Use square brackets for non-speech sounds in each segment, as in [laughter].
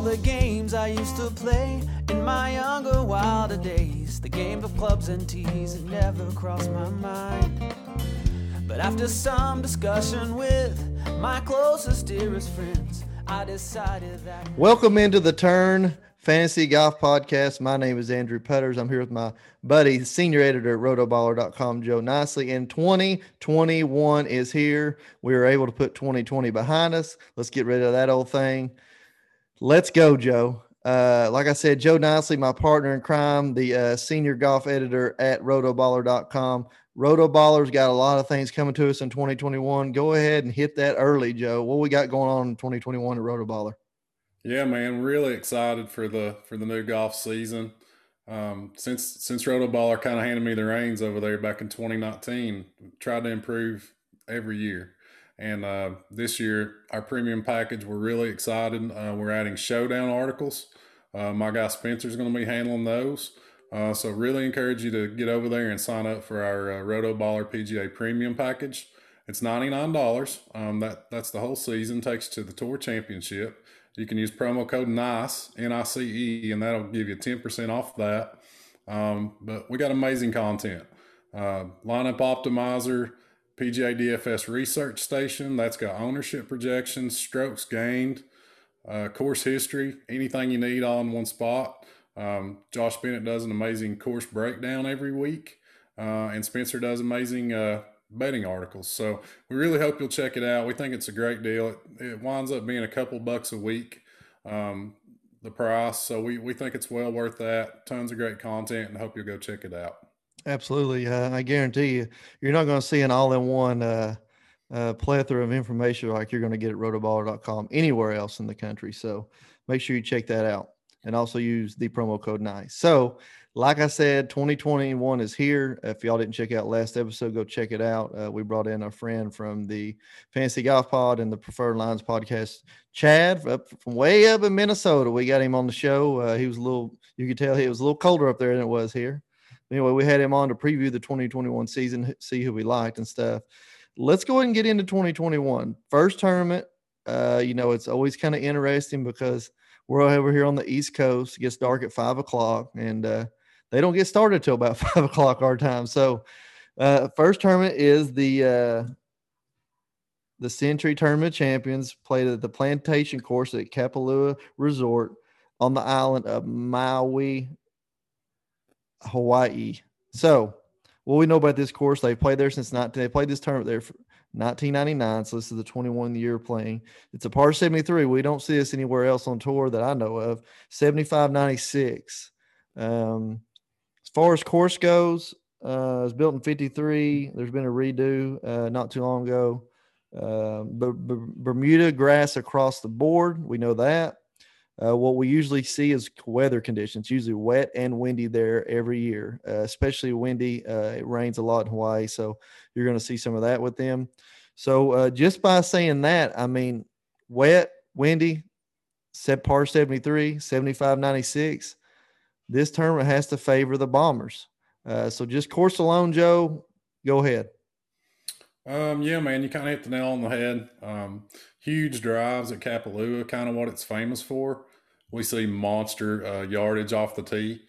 all the games I used to play in my younger, wilder days. The game of clubs and tees had never crossed my mind. But after some discussion with my closest, dearest friends, I decided that. Welcome into the Turn Fantasy Golf Podcast. My name is Andrew Putters. I'm here with my buddy, senior editor at rotoballer.com, Joe Nicely. And 2021 is here. We were able to put 2020 behind us. Let's get rid of that old thing. Let's go, Joe. Uh, like I said, Joe Nicely, my partner in crime, the uh, senior golf editor at rotoballer.com. Rotoballer's got a lot of things coming to us in 2021. Go ahead and hit that early, Joe. What we got going on in 2021 at Rotoballer? Yeah, man, really excited for the for the new golf season. Um, since since Rotoballer kind of handed me the reins over there back in 2019, tried to improve every year. And uh, this year, our premium package, we're really excited. Uh, we're adding showdown articles. Uh, my guy Spencer's going to be handling those. Uh, so really encourage you to get over there and sign up for our uh, Rotoballer PGA Premium package. It's ninety nine dollars. Um, that that's the whole season. Takes you to the Tour Championship. You can use promo code NICE N I C E, and that'll give you ten percent off that. Um, but we got amazing content. Uh, lineup optimizer, PGA DFS research station. That's got ownership projections, strokes gained, uh, course history, anything you need all in one spot. Um, Josh Bennett does an amazing course breakdown every week, uh, and Spencer does amazing uh, betting articles. So we really hope you'll check it out. We think it's a great deal. It, it winds up being a couple bucks a week, um, the price. So we, we think it's well worth that. Tons of great content, and hope you'll go check it out. Absolutely. Uh, I guarantee you, you're not going to see an all in one uh, uh, plethora of information like you're going to get at rotoballer.com anywhere else in the country. So make sure you check that out and also use the promo code NICE. So, like I said, 2021 is here. If y'all didn't check out last episode, go check it out. Uh, we brought in a friend from the Fantasy Golf Pod and the Preferred Lines podcast, Chad, up from way up in Minnesota. We got him on the show. Uh, he was a little, you could tell he was a little colder up there than it was here. Anyway, we had him on to preview the 2021 season, see who we liked and stuff. Let's go ahead and get into 2021. First tournament. Uh, you know, it's always kind of interesting because we're over here on the East Coast. It gets dark at five o'clock, and uh, they don't get started till about [laughs] five o'clock our time. So, uh, first tournament is the uh, the Sentry Tournament Champions played at the Plantation Course at Kapalua Resort on the island of Maui, Hawaii. So, what we know about this course, they played there since 19. They played this tournament there for 1999. So this is the 21 year playing. It's a par 73. We don't see this anywhere else on tour that I know of. 75 96. Um, as far as course goes, uh, it's built in 53. There's been a redo uh, not too long ago. Uh, B- B- Bermuda grass across the board. We know that. Uh, what we usually see is weather conditions, usually wet and windy there every year, uh, especially windy. Uh, it rains a lot in Hawaii, so you're going to see some of that with them. So uh, just by saying that, I mean, wet, windy, set par 73, 75, 96. This tournament has to favor the Bombers. Uh, so just course alone, Joe, go ahead. Um, yeah, man, you kind of hit the nail on the head. Um, huge drives at Kapalua, kind of what it's famous for. We see monster uh, yardage off the tee,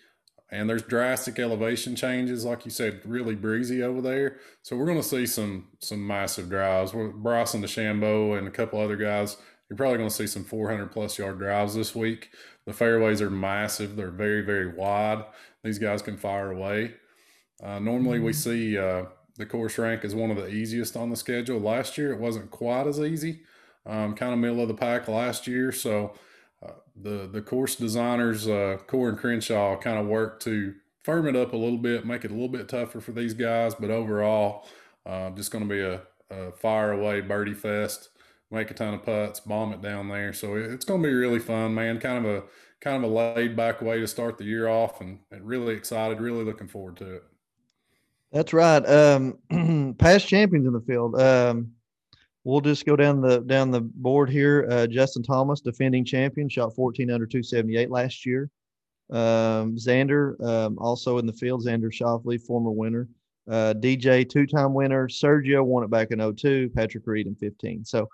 and there's drastic elevation changes, like you said, really breezy over there. So we're going to see some some massive drives. We're, Bryson DeChambeau and a couple other guys. You're probably going to see some 400 plus yard drives this week. The fairways are massive. They're very very wide. These guys can fire away. Uh, normally we mm-hmm. see uh, the course rank as one of the easiest on the schedule. Last year it wasn't quite as easy, um, kind of middle of the pack last year. So uh, the the course designers, uh, Coore and Crenshaw, kind of worked to firm it up a little bit, make it a little bit tougher for these guys. But overall, uh, just going to be a, a, fire away birdie fest. Make a ton of putts, bomb it down there. So it's going to be really fun, man. Kind of a kind of a laid back way to start the year off, and, and really excited, really looking forward to it. That's right. Um, [clears throat] past champions in the field. Um, we'll just go down the down the board here. Uh, Justin Thomas, defending champion, shot 14 under 278 last year. Um, Xander, um, also in the field. Xander Schauffele, former winner. Uh, DJ, two-time winner. Sergio won it back in 02. Patrick Reed in 15. So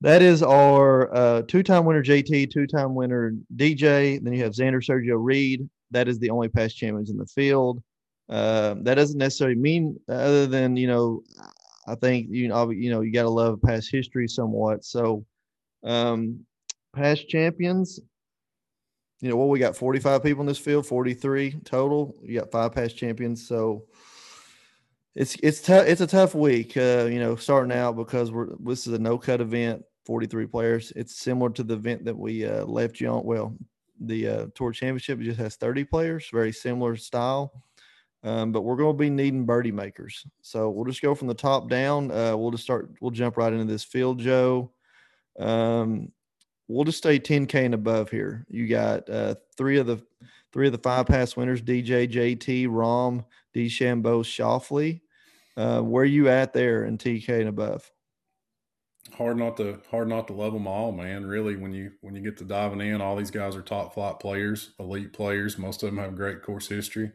That is our uh, two-time winner JT, two-time winner DJ. Then you have Xander Sergio Reed. That is the only past champions in the field. Uh, that doesn't necessarily mean other than you know, I think you know you know you got to love past history somewhat. So, um, past champions. You know what we got 45 people in this field, 43 total. You got five past champions, so it's it's tough. It's a tough week, uh, you know, starting out because we're this is a no cut event. 43 players. It's similar to the event that we uh, left you on. Well, the uh, Tour Championship just has 30 players, very similar style. Um, but we're going to be needing birdie makers. So we'll just go from the top down. Uh, we'll just start, we'll jump right into this field, Joe. Um, we'll just stay 10K and above here. You got uh, three of the three of the five pass winners DJ, JT, Rahm, DeChambeau, Schauffele. Uh, where you at there in TK and above? hard not to hard not to love them all, man. Really, when you when you get to diving in, all these guys are top flight players, elite players. Most of them have great course history.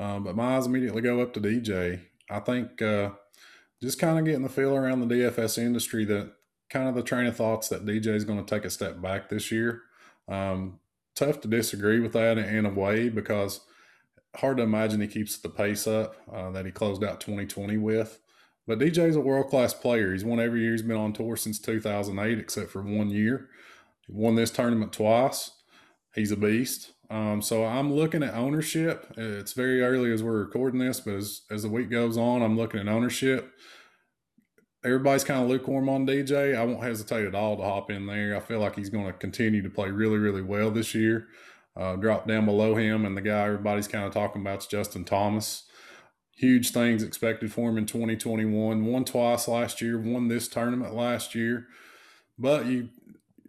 Um, but my eyes immediately go up to DJ. I think uh, just kind of getting the feel around the DFS industry that kind of the train of thoughts that DJ is going to take a step back this year. Um, tough to disagree with that in a way because hard to imagine he keeps the pace up uh, that he closed out 2020 with. But DJ's a world class player. He's won every year. He's been on tour since 2008, except for one year. He won this tournament twice. He's a beast. Um, so I'm looking at ownership. It's very early as we're recording this, but as, as the week goes on, I'm looking at ownership. Everybody's kind of lukewarm on DJ. I won't hesitate at all to hop in there. I feel like he's going to continue to play really, really well this year. Uh, drop down below him, and the guy everybody's kind of talking about is Justin Thomas huge things expected for him in 2021. Won twice last year, won this tournament last year. But you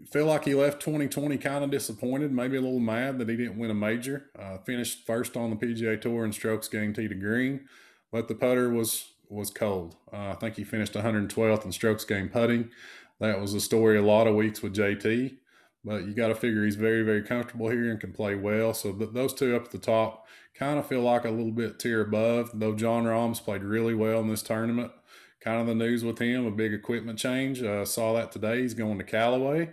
feel like he left 2020 kind of disappointed, maybe a little mad that he didn't win a major. Uh, finished first on the PGA Tour in strokes gained tee to green, but the putter was was cold. Uh, I think he finished 112th in strokes gained putting. That was the story a lot of weeks with JT. But you got to figure he's very, very comfortable here and can play well. So th- those two up at the top kind of feel like a little bit tier above. Though Jon Rahm's played really well in this tournament. Kind of the news with him, a big equipment change. Uh, saw that today. He's going to Callaway,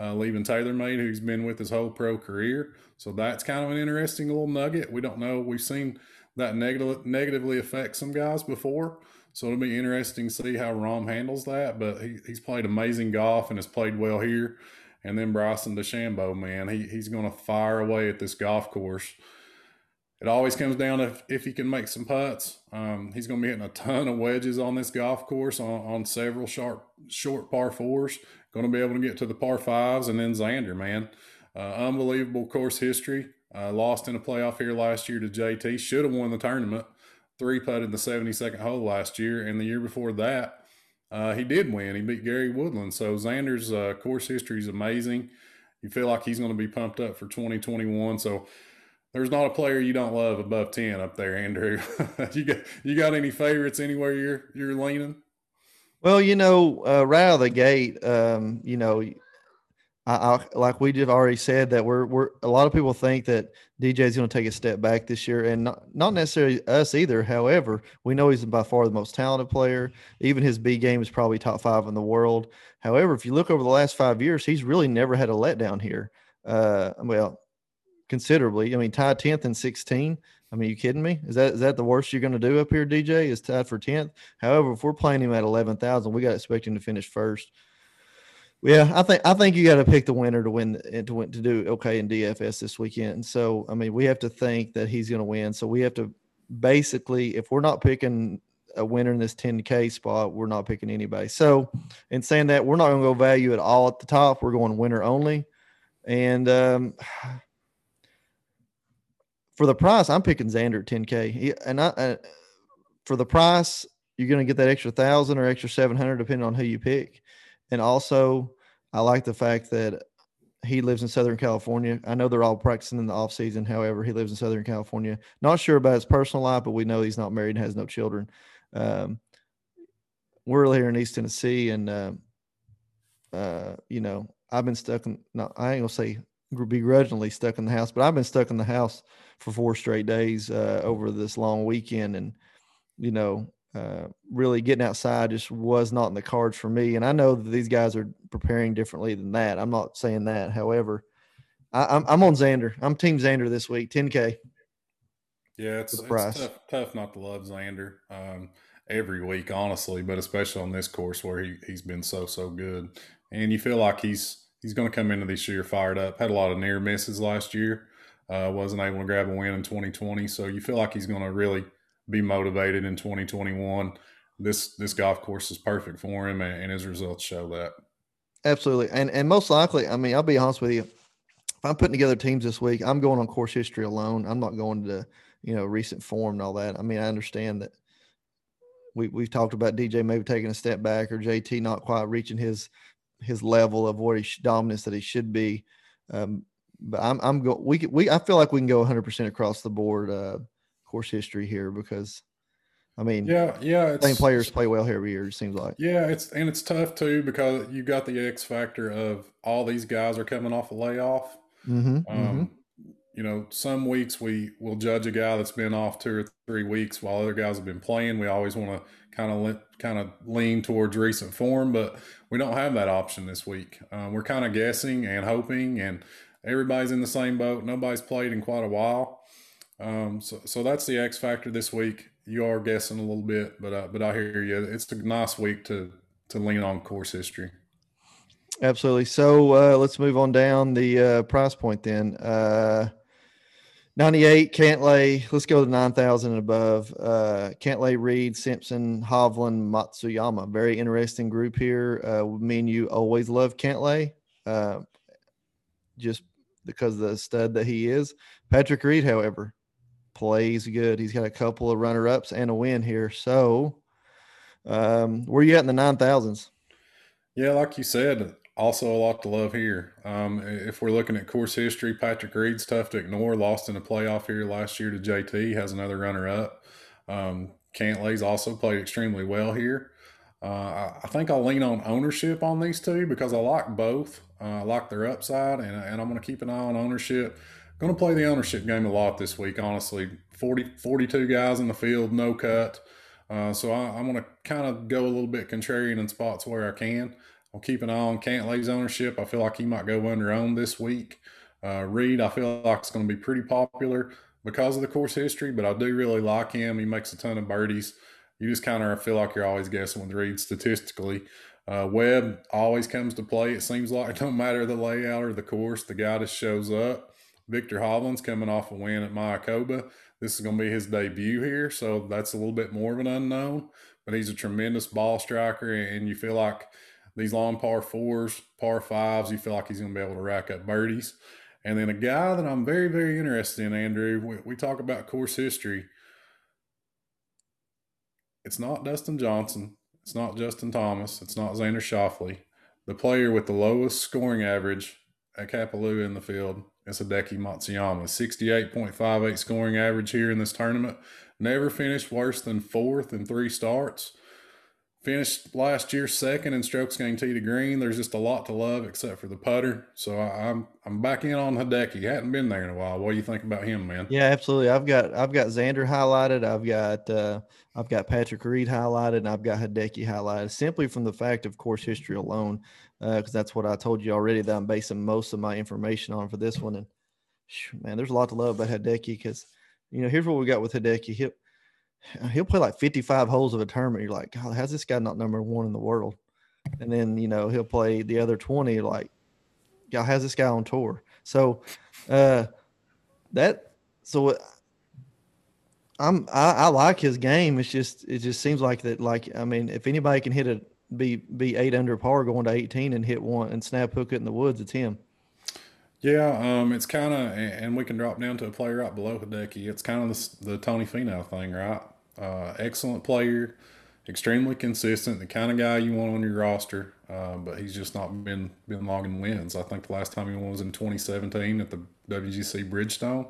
uh, leaving TaylorMade, who's been with his whole pro career. So that's kind of an interesting little nugget. We don't know. We've seen that negative, negatively affect some guys before. So it'll be interesting to see how Rahm handles that. But he, he's played amazing golf and has played well here. And then Bryson DeChambeau, man, he, he's going to fire away at this golf course. It always comes down to if, if he can make some putts. Um, he's going to be hitting a ton of wedges on this golf course on, on several sharp, short par fours. Going to be able to get to the par fives. And then Xander, man, uh, unbelievable course history. Uh, lost in a playoff here last year to JT. Should have won the tournament. Three putted the 72nd hole last year. And the year before that, uh, he did win. He beat Gary Woodland. So Xander's uh, course history is amazing. You feel like he's going to be pumped up for 2021. So there's not a player you don't love above 10 up there, Andrew. [laughs] you got you got any favorites anywhere you're you're leaning? Well, you know, uh, right out of the gate, um, you know, I, I, like we just already said that we're we're a lot of people think that DJ is going to take a step back this year, and not, not necessarily us either. However, we know he's by far the most talented player. Even his B game is probably top five in the world. However, if you look over the last five years, he's really never had a letdown here. Uh, well, considerably. I mean, tied tenth and sixteen. I mean, you kidding me? Is that is that the worst you're going to do up here, DJ? Is tied for tenth. However, if we're playing him at eleven thousand, we got to expect him to finish first. Yeah, I think I think you got to pick the winner to win to win to do okay in DFS this weekend. So I mean, we have to think that he's going to win. So we have to basically, if we're not picking a winner in this 10k spot, we're not picking anybody. So in saying that, we're not going to go value at all at the top. We're going winner only, and um, for the price, I'm picking Xander at 10k. He, and I, uh, for the price, you're going to get that extra thousand or extra 700 depending on who you pick. And also, I like the fact that he lives in Southern California. I know they're all practicing in the off season. However, he lives in Southern California. Not sure about his personal life, but we know he's not married and has no children. Um, we're here in East Tennessee, and uh, uh, you know, I've been stuck in. No, I ain't gonna say begrudgingly stuck in the house, but I've been stuck in the house for four straight days uh, over this long weekend, and you know, uh, really getting outside just was not in the cards for me. And I know that these guys are preparing differently than that. I'm not saying that. However, I, am I'm, I'm on Xander. I'm Team Xander this week. 10K. Yeah, it's, it's tough, tough not to love Xander um, every week, honestly, but especially on this course where he, he's been so, so good. And you feel like he's he's going to come into this year fired up. Had a lot of near misses last year. Uh, wasn't able to grab a win in 2020. So you feel like he's going to really be motivated in 2021. This this golf course is perfect for him, and, and his results show that. Absolutely, and and most likely, I mean, I'll be honest with you. If I'm putting together teams this week, I'm going on course history alone. I'm not going to you know recent form and all that. I mean, I understand that we we've talked about DJ maybe taking a step back or JT not quite reaching his his level of what he dominance that he should be. Um, but I'm I'm go we we I feel like we can go 100 percent across the board uh, course history here because I mean yeah yeah same players play well here every year it seems like yeah it's and it's tough too because you got the X factor of all these guys are coming off a layoff. Mm-hmm, um, mm-hmm you know, some weeks we will judge a guy that's been off two or three weeks while other guys have been playing. We always want to kind of kind of lean towards recent form, but we don't have that option this week. Um, we're kind of guessing and hoping, and everybody's in the same boat. Nobody's played in quite a while, um, so so that's the X factor this week. You are guessing a little bit, but uh, but I hear you. It's a nice week to to lean on course history. Absolutely. So uh, let's move on down the uh, price point then. Uh, 98 Cantlay. Let's go to 9,000 and above. Uh, Cantlay, Reed, Simpson, Hovland, Matsuyama. Very interesting group here. Uh, me and you always love Cantlay, uh, just because of the stud that he is. Patrick Reed, however, plays good. He's got a couple of runner ups and a win here. So, um, where you at in the 9,000s? Yeah, like you said, also a lot to love here. Um, if we're looking at course history, Patrick Reed's tough to ignore. Lost in a playoff here last year to JT, has another runner up. Um, Cantlay's also played extremely well here. Uh, I, think I'll lean on ownership on these two because I like both. Uh, I like their upside, and, and I'm going to keep an eye on ownership. Going to play the ownership game a lot this week, honestly. 40, 42 guys in the field, no cut. Uh, so I, am going to kind of go a little bit contrarian in spots where I can. I'll keep an eye on Cantlay's ownership. I feel like he might go under owned this week. Uh, Reed, I feel like it's going to be pretty popular because of the course history, but I do really like him. He makes a ton of birdies. You just kind of feel like you're always guessing with Reed statistically. Uh, Webb always comes to play. It seems like [laughs] no matter the layout or the course, the guy just shows up. Viktor Hovland's coming off a win at Mayakoba. This is going to be his debut here, so that's a little bit more of an unknown. But he's a tremendous ball striker, and you feel like – these long par fours, par fives, you feel like he's going to be able to rack up birdies. And then a guy that I'm very, very interested in, Andrew, we, we talk about course history. It's not Dustin Johnson. It's not Justin Thomas. It's not Xander Schauffele. The player with the lowest scoring average at Kapalua in the field is Hideki Matsuyama. 68.58 scoring average here in this tournament. Never finished worse than fourth in three starts. Finished last year second in strokes gained tee to green. There's just a lot to love except for the putter. So I, am I'm back in on Hideki. Hadn't been there in a while. What do you think about him, man? Yeah, absolutely. I've got I've got Xander highlighted. I've got uh, I've got Patrick Reed highlighted, and I've got Hideki highlighted simply from the fact of course history alone, because uh, that's what I told you already that I'm basing most of my information on for this one. And man, there's a lot to love about Hideki because you know here's what we got with Hideki. He, he'll play like 55 holes of a tournament. You're like, God, how's this guy not number one in the world? And then, you know, he'll play the other 20, like, God, how's this guy on tour? So, uh, that, so I'm, I, I like his game. It's just, it just seems like that, like, I mean, if anybody can hit a, be, be eight under par going to 18 and hit one and snap hook it in the woods, it's him. Yeah, um, it's kind of, and we can drop down to a player right below Hideki. It's kind of the, the Tony Finau thing, right? Uh, excellent player, extremely consistent, the kind of guy you want on your roster. Uh, but he's just not been been logging wins. I think the last time he won was in 2017 at the WGC Bridgestone.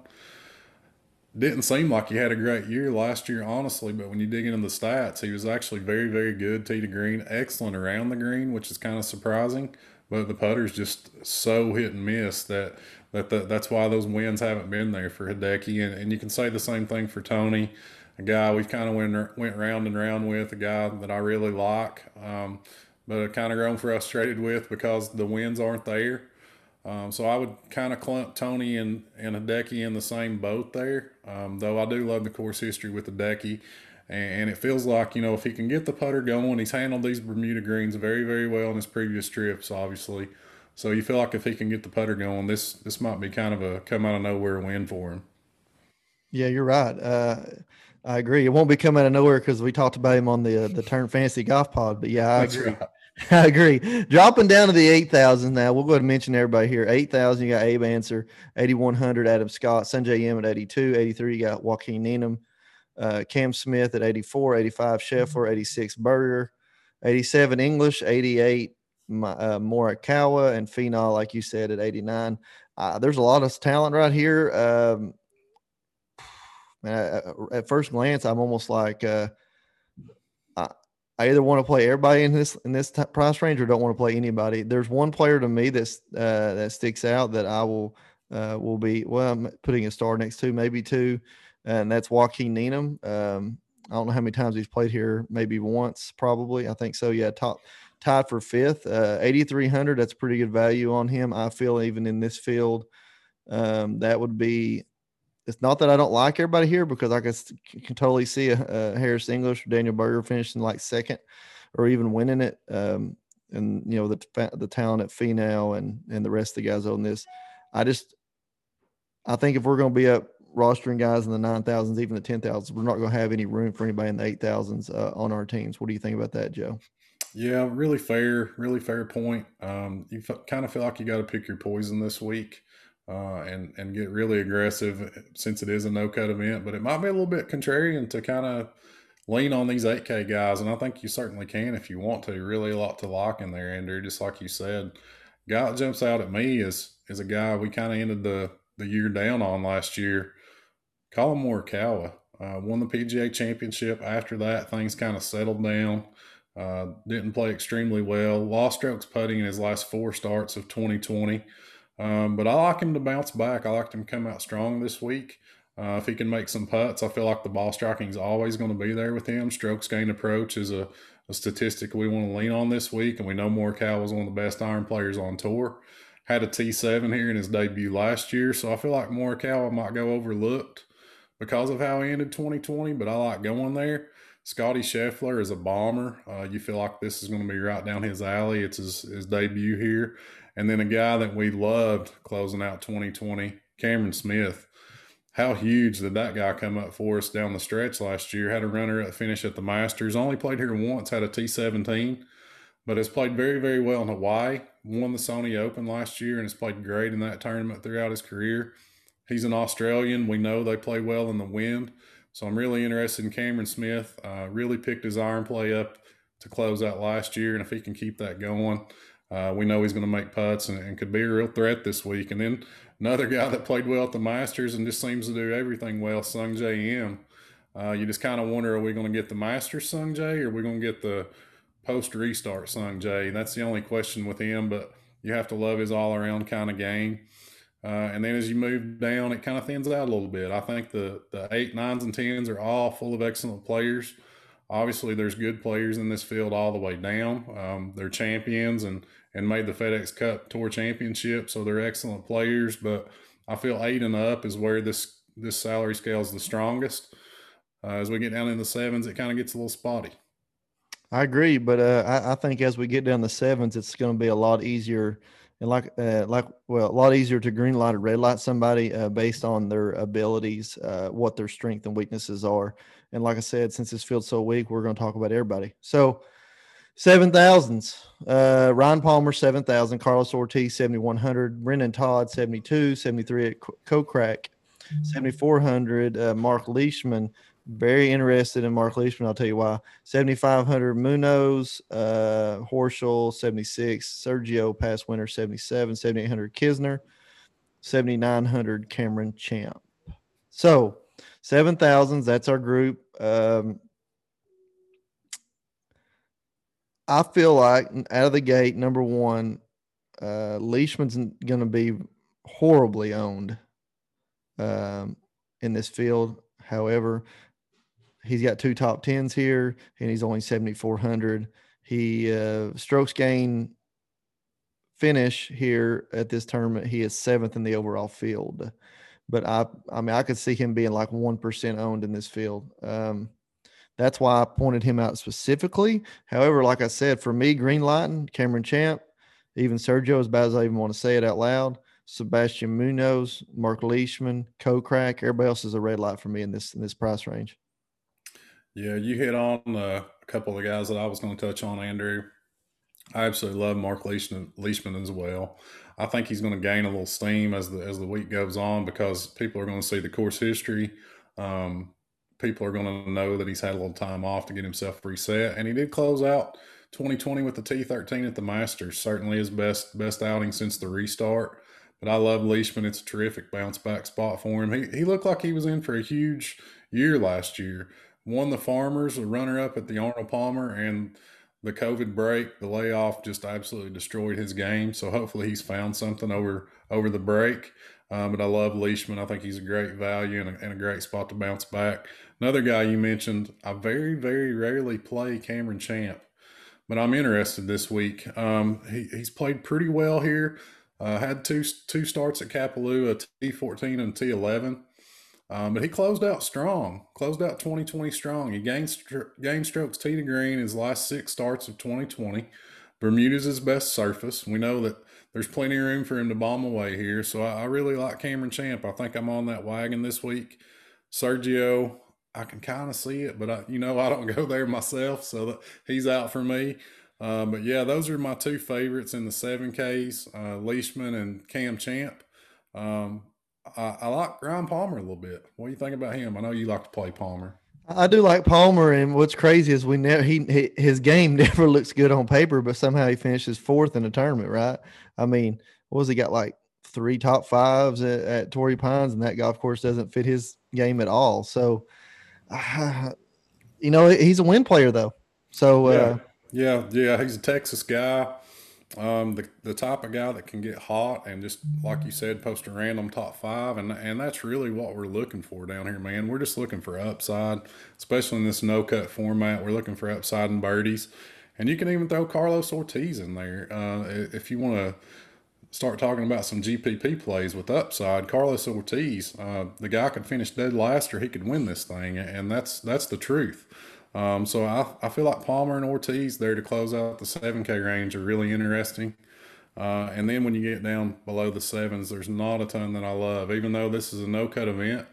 Didn't seem like he had a great year last year, honestly. But when you dig into the stats, he was actually very, very good tee to green, excellent around the green, which is kind of surprising. But the putter's just so hit and miss that that the, that's why those wins haven't been there for Hideki. And, and you can say the same thing for Tony, a guy we've kind of went, went round and round with, a guy that I really like, um, but I kind of grown frustrated with because the wins aren't there. Um, so I would kind of clump Tony and, and Hideki in the same boat there, um, though I do love the course history with Hideki. And, it feels like, you know, if he can get the putter going, he's handled these Bermuda greens very, very well in his previous trips, obviously. So you feel like if he can get the putter going, this this might be kind of a come out of nowhere win for him. Yeah, you're right. Uh, I agree. It won't be coming out of nowhere because we talked about him on the uh, the Turn Fantasy Golf Pod. But yeah, I That's agree. right. [laughs] I agree. Dropping down to the eight thousand now. We'll go ahead and mention everybody here. Eight thousand. You got Abe Ancer, eighty one hundred. Adam Scott, Sungjae Im at 82. 83. You got Joaquin Niemann, uh, Cam Smith at 84. 85. Scheffler. 86. Berger. 87. English. 88. Uh, Morikawa and Finau, like you said, at 89. Uh, there's a lot of talent right here. Um, man, I- I- at first glance, I'm almost like uh, I, I either want to play everybody in this in this t- price range or don't want to play anybody. There's one player to me that's uh, that sticks out that I will uh, will be well I'm putting a star next to maybe two, and that's Joaquin Niemann. Um, I don't know how many times he's played here, maybe once, probably. I think so. Yeah, top tied for fifth, uh, 8,300. That's pretty good value on him. I feel even in this field, um, that would be. It's not that I don't like everybody here because I can, can totally see a, a Harris English or Daniel Berger finishing like second or even winning it. Um, and you know the the talent at Finau and and the rest of the guys on this. I just I think if we're going to be up rostering guys in the nine thousands, even the ten thousands, we're not going to have any room for anybody in the eight thousands uh, on our teams. What do you think about that, Joe? Yeah, really fair, really fair point. Um, you f- kind of feel like you got to pick your poison this week uh, and and get really aggressive uh, since it is a no cut event. But it might be a little bit contrarian to kind of lean on these 8K guys, and I think you certainly can if you want to. Really, a lot to lock in there, Andrew. Just like you said, guy that jumps out at me is is a guy we kind of ended the the year down on last year. Collin Morikawa uh, won the PGA Championship. After that, things kind of settled down. Uh, didn't play extremely well. Lost strokes putting in his last four starts of 2020. Um, but I like him to bounce back. I like him to come out strong this week. Uh, if he can make some putts, I feel like the ball striking is always going to be there with him. Strokes gained approach is a, a statistic we want to lean on this week, and we know Morikawa was one of the best iron players on tour. Had a T7 here in his debut last year, so I feel like Morikawa might go overlooked because of how he ended 2020, but I like going there. Scotty Scheffler is a bomber. Uh, you feel like this is going to be right down his alley. It's his, his debut here. And then a guy that we loved closing out 2020, Cameron Smith. How huge did that guy come up for us down the stretch last year? Had a runner up finish at the Masters. Only played here once, had a T17, but has played very, very well in Hawaii. Won the Sony Open last year and has played great in that tournament throughout his career. He's an Australian. We know they play well in the wind. So I'm really interested in Cameron Smith. Uh, really picked his iron play up to close out last year, and if he can keep that going, uh, we know he's going to make putts and, and, could be a real threat this week. And then another [laughs] guy that played well at the Masters and just seems to do everything well, Sungjae Im. Uh, you just kind of wonder: Are we going to get the Masters Sungjae, or are we going to get the post restart Sungjae? That's the only question with him. But you have to love his all around kind of game. Uh, and then as you move down, it kind of thins out a little bit. I think the the eight, nines, and tens are all full of excellent players. Obviously, there's good players in this field all the way down. Um, they're champions and and made the FedEx Cup Tour Championship, so they're excellent players. But I feel eight and up is where this this salary scale is the strongest. Uh, as we get down in the sevens, it kind of gets a little spotty. I agree, but uh, I, I think as we get down the sevens, it's going to be a lot easier and like uh, like well a lot easier to green light or red light somebody uh, based on their abilities uh, what their strength and weaknesses are. And like i said since this field's so weak we're going to talk about everybody. So seven thousands uh, ryan palmer 7000 carlos ortiz 7100 brendon todd 72 73 at Kokrak 7400 uh, mark leishman very interested in Mark Leishman. I'll tell you why. 7,500 Munoz, uh, Horschel, 76, Sergio, past winner, 77, 7,800 Kisner, 7,900 Cameron Champ. So, 7,000s, that's our group. Um, I feel like out of the gate, number one, uh, Leishman's going to be horribly owned um, in this field. However, he's got two top tens here, and he's only seventy four hundred. He uh, strokes gain finish here at this tournament. He is seventh in the overall field, but I I mean I could see him being like one percent owned in this field. Um, that's why I pointed him out specifically. However, like I said, for me, Green Lighting, Cameron Champ, even Sergio, as bad as I even want to say it out loud, Sebastian Munoz, Mark Leishman, Kokrak, everybody else is a red light for me in this in this price range. Yeah, you hit on uh, a couple of the guys that I was going to touch on, Andrew. I absolutely love Mark Leishman, Leishman as well. I think he's going to gain a little steam as the as the week goes on because people are going to see the course history. Um, people are going to know that he's had a little time off to get himself reset. And he did close out 2020 with the T13 at the Masters. Certainly his best best outing since the restart. But I love Leishman. It's a terrific bounce back spot for him. He, he looked like he was in for a huge year last year. Won the Farmers, a runner up at the Arnold Palmer, and the COVID break, the layoff just absolutely destroyed his game. So hopefully he's found something over over the break. Um, but I love Leishman. I think he's a great value and a, and a, great spot to bounce back. Another guy you mentioned, I very, very rarely play Cameron Champ, but I'm interested this week. Um, he, he's played pretty well here. Uh, had two two starts at Kapalua, T14 and T11. Um, but he closed out strong, closed out 2020 strong. He gained, gained strokes tee to green his last six starts of 2020. Bermuda's his best surface. We know that there's plenty of room for him to bomb away here. So I, I really like Cameron Champ. I think I'm on that wagon this week. Sergio, I can kind of see it, but I, you know, I don't [laughs] go there myself, so he's out for me. Uh, but yeah, those are my two favorites in the seven Ks, uh, Leishman and Cam Champ. Um, I, I, like Ryan Palmer a little bit. What do you think about him? I know you like to play Palmer. I do like Palmer, and what's crazy is we never he, he his game [laughs] never looks good on paper, but somehow he finishes fourth in the tournament, right? I mean, what was he got like three top fives at, at Torrey Pines, and that golf course doesn't fit his game at all. So uh, [sighs] you know, he's a win player though. So uh, yeah, yeah, yeah, he's a Texas guy. Um, the the type of guy that can get hot and just like you said, post a random top five, and and that's really what we're looking for down here, man. We're just looking for upside, especially in this no cut format. We're looking for upside and birdies, and you can even throw Carlos Ortiz in there uh, if you want to start talking about some GPP plays with upside, Carlos Ortiz, uh, the guy could finish dead last or he could win this thing, and that's that's the truth. Um, so I, I feel like Palmer and Ortiz there to close out the 7K range are really interesting. Uh, and then when you get down below the sevens, there's not a ton that I love. Even though this is a no cut event,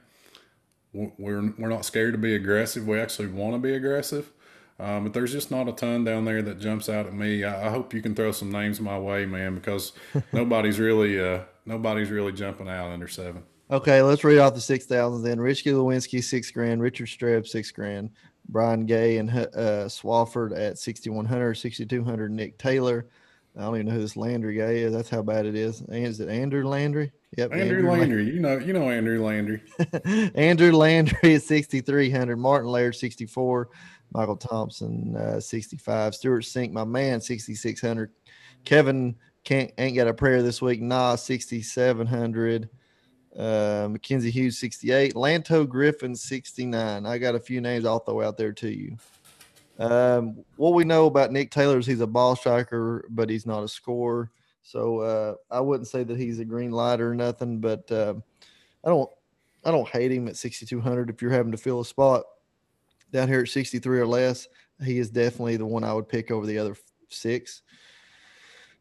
we're, we're not scared to be aggressive. We actually want to be aggressive. Um, but there's just not a ton down there that jumps out at me. I, I hope you can throw some names my way, man, because [laughs] nobody's really uh, nobody's really jumping out under seven. Okay, let's read off the six thousands then. Richy Werenski six grand, Richard Streb six grand, Brian Gay and uh, Swafford at 6100, 6200, Nick Taylor. I don't even know who this Landry guy is. That's how bad it is. And is it Andrew Landry? Yep, Andrew, Andrew Landry. Landry. You know, you know Andrew Landry. [laughs] Andrew Landry at 6300, Martin Laird 64. Michael Thompson, uh, 65. Stewart Cink, my man, 6,600. Kevin can't ain't got a prayer this week. Nah, 6,700. Uh, Mackenzie Hughes, 68. Lanto Griffin, 69. I got a few names I'll throw out there to you. Um, what we know about Nick Taylor is he's a ball striker, but he's not a scorer. So uh, I wouldn't say that he's a green light or nothing, but uh, I don't I don't hate him at 6,200 if you're having to fill a spot down here at 63 or less, he is definitely the one I would pick over the other six.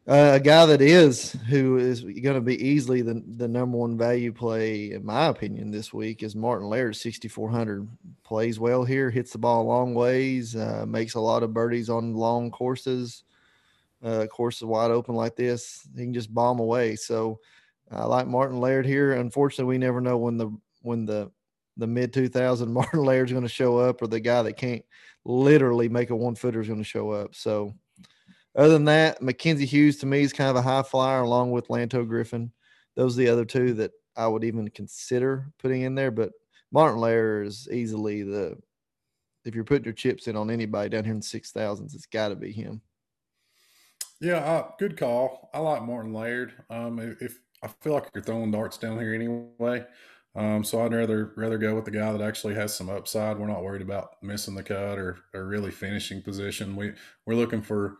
Uh, a guy that is who is going to be easily the, the number one value play, in my opinion, this week is Martin Laird, 6,400. Plays well here, hits the ball long ways, uh, makes a lot of birdies on long courses. Uh, courses wide open like this, he can just bomb away. So I like Martin Laird here. Unfortunately, we never know when the when the the mid 2000 [laughs] Martin Laird's going to show up or the guy that can't literally make a one footer is going to show up. So, other than that, Mackenzie Hughes to me is kind of a high flyer along with Lanto Griffin. Those are the other two that I would even consider putting in there. But Martin Laird is easily the, if you're putting your chips in on anybody down here in the 6000s, it's got to be him. Yeah, uh, good call. I like Martin Laird. Um, if I feel like you're throwing darts down here anyway. Um, so I'd rather rather go with the guy that actually has some upside. We're not worried about missing the cut or, or really finishing position. We we're looking for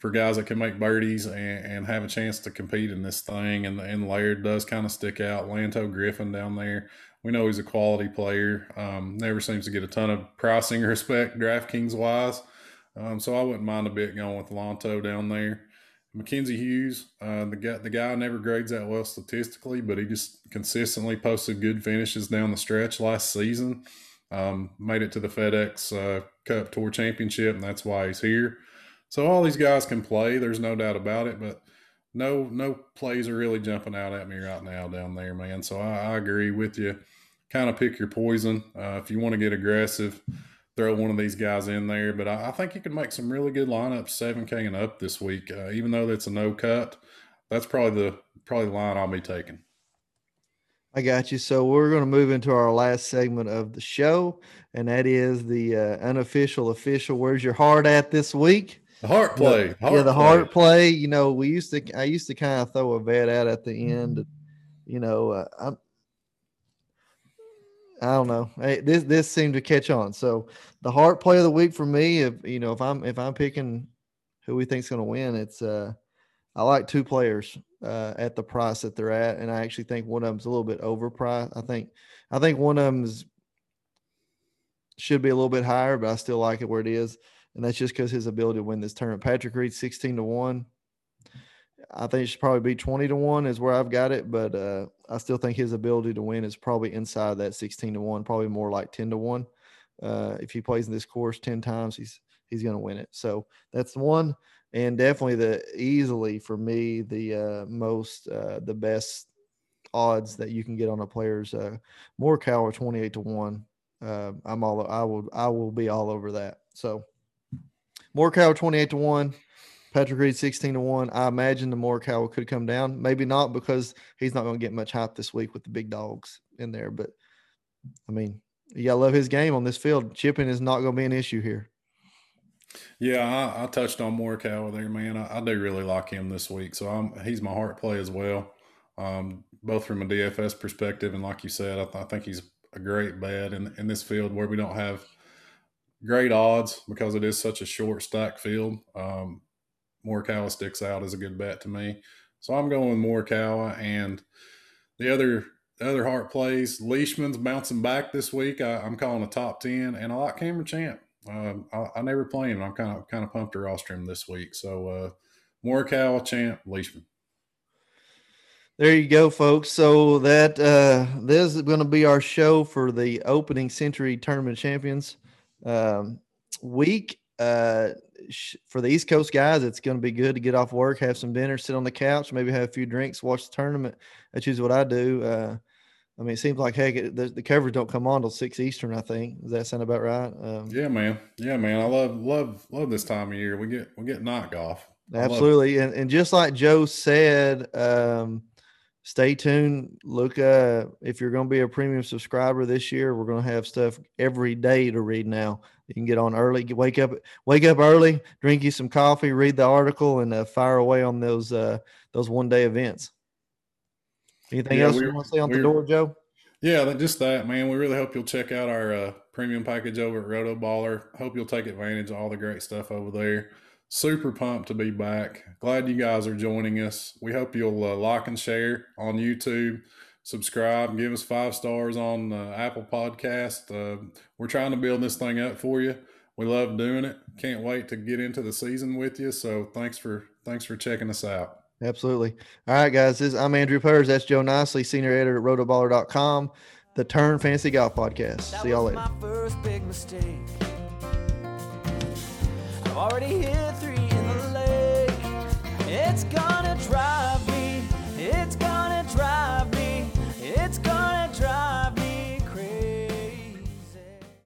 for guys that can make birdies and, and have a chance to compete in this thing. And and Laird does kind of stick out. Lanto Griffin down there. We know he's a quality player. Um, never seems to get a ton of pricing [laughs] respect DraftKings wise. Um, so I wouldn't mind a bit going with Lanto down there. Mackenzie Hughes, uh, the guy, the guy never grades that well statistically, but he just consistently posted good finishes down the stretch last season. Um, made it to the FedEx uh, Cup Tour Championship, and that's why he's here. So all these guys can play. There's no doubt about it, but no no plays are really jumping out at me right now down there, man. So I, I agree with you. Kind of pick your poison. Uh, if you want to get aggressive, throw one of these guys in there. But I, I, think you can make some really good lineups, seven K and up this week. Uh, even though that's a no cut, that's probably the probably the line I'll be taking. I got you. So we're going to move into our last segment of the show, and that is the uh, unofficial official. Where's your heart at this week? The heart play. The, heart yeah, the play. heart play. You know, we used to. I used to kind of throw a bet out at the end. You know, uh, I'm I don't know. Hey, this this seemed to catch on. So the heart play of the week for me, if you know, if I'm if I'm picking who we think's going to win, it's uh, I like two players uh, at the price that they're at, and I actually think one of them's a little bit overpriced. I think I think one of them's should be a little bit higher, but I still like it where it is, and that's just because his ability to win this tournament. Patrick Reed, sixteen to one. I think it should probably be 20 to 1 is where I've got it, but uh, I still think his ability to win is probably inside that 16 to 1, probably more like 10 to 1. Uh, if he plays in this course 10 times, he's he's going to win it. So that's the one and definitely the easily for me the uh, most uh, the best odds that you can get on a player's uh, Morikawa 28 to 1. Uh, I'm all I will I will be all over that. So Morikawa 28 to 1 Patrick Reed 16 to 1. I imagine the Morikawa could come down. Maybe not because he's not going to get much hype this week with the big dogs in there. But I mean, you got to love his game on this field. Chipping is not going to be an issue here. Yeah, I, I touched on more Morikawa there, man. I, I, do really like him this week. So I'm, he's my heart play as well, um, both from a DFS perspective. And like you said, I, th- I think he's a great bet in, in this field where we don't have great odds because it is such a short stack field. Um, Morikawa sticks out as a good bet to me. So I'm going with Morikawa and the other the other heart plays. Leishman's bouncing back this week. I, am calling a top ten, and I like Cameron Champ. Um, I, I, never play him. I'm kind of kind of pumped to roster him this week. So uh, Morikawa, Champ, Leishman. There you go, folks. So that uh, this is going to be our show for the opening Sentry Tournament Champions um, week. Uh, for the East Coast guys, it's going to be good to get off work, have some dinner, sit on the couch, maybe have a few drinks, watch the tournament. That's usually what I do. Uh, I mean, it seems like heck, the, the coverage don't come on till six Eastern. I think does that sound about right? Um, yeah, man. Yeah, man. I love love love this time of year. We get we get night off. Absolutely, and and just like Joe said, um, stay tuned. Look, uh, if you're going to be a premium subscriber this year, we're going to have stuff every day to read now. You can get on early, wake up, wake up early, drink you some coffee, read the article, and uh, fire away on those uh, those one day events. Anything yeah, else you want to say on the door, Joe? Yeah, just that, man. We really hope you'll check out our uh, premium package over at Roto Baller. Hope you'll take advantage of all the great stuff over there. Super pumped to be back. Glad you guys are joining us. We hope you'll uh, like and share on YouTube subscribe, give us five stars on uh, Apple Podcast. Uh, we're trying to build this thing up for you. We love doing it. Can't wait to get into the season with you. So thanks for thanks for checking us out. Absolutely. All right, guys. This, I'm Andrew Putters. That's Joe Nicely, senior editor at rotoballer.com, the Turn Fantasy Golf Podcast. That See y'all later already hit three in the lake. It's gonna drive me, it's gonna drive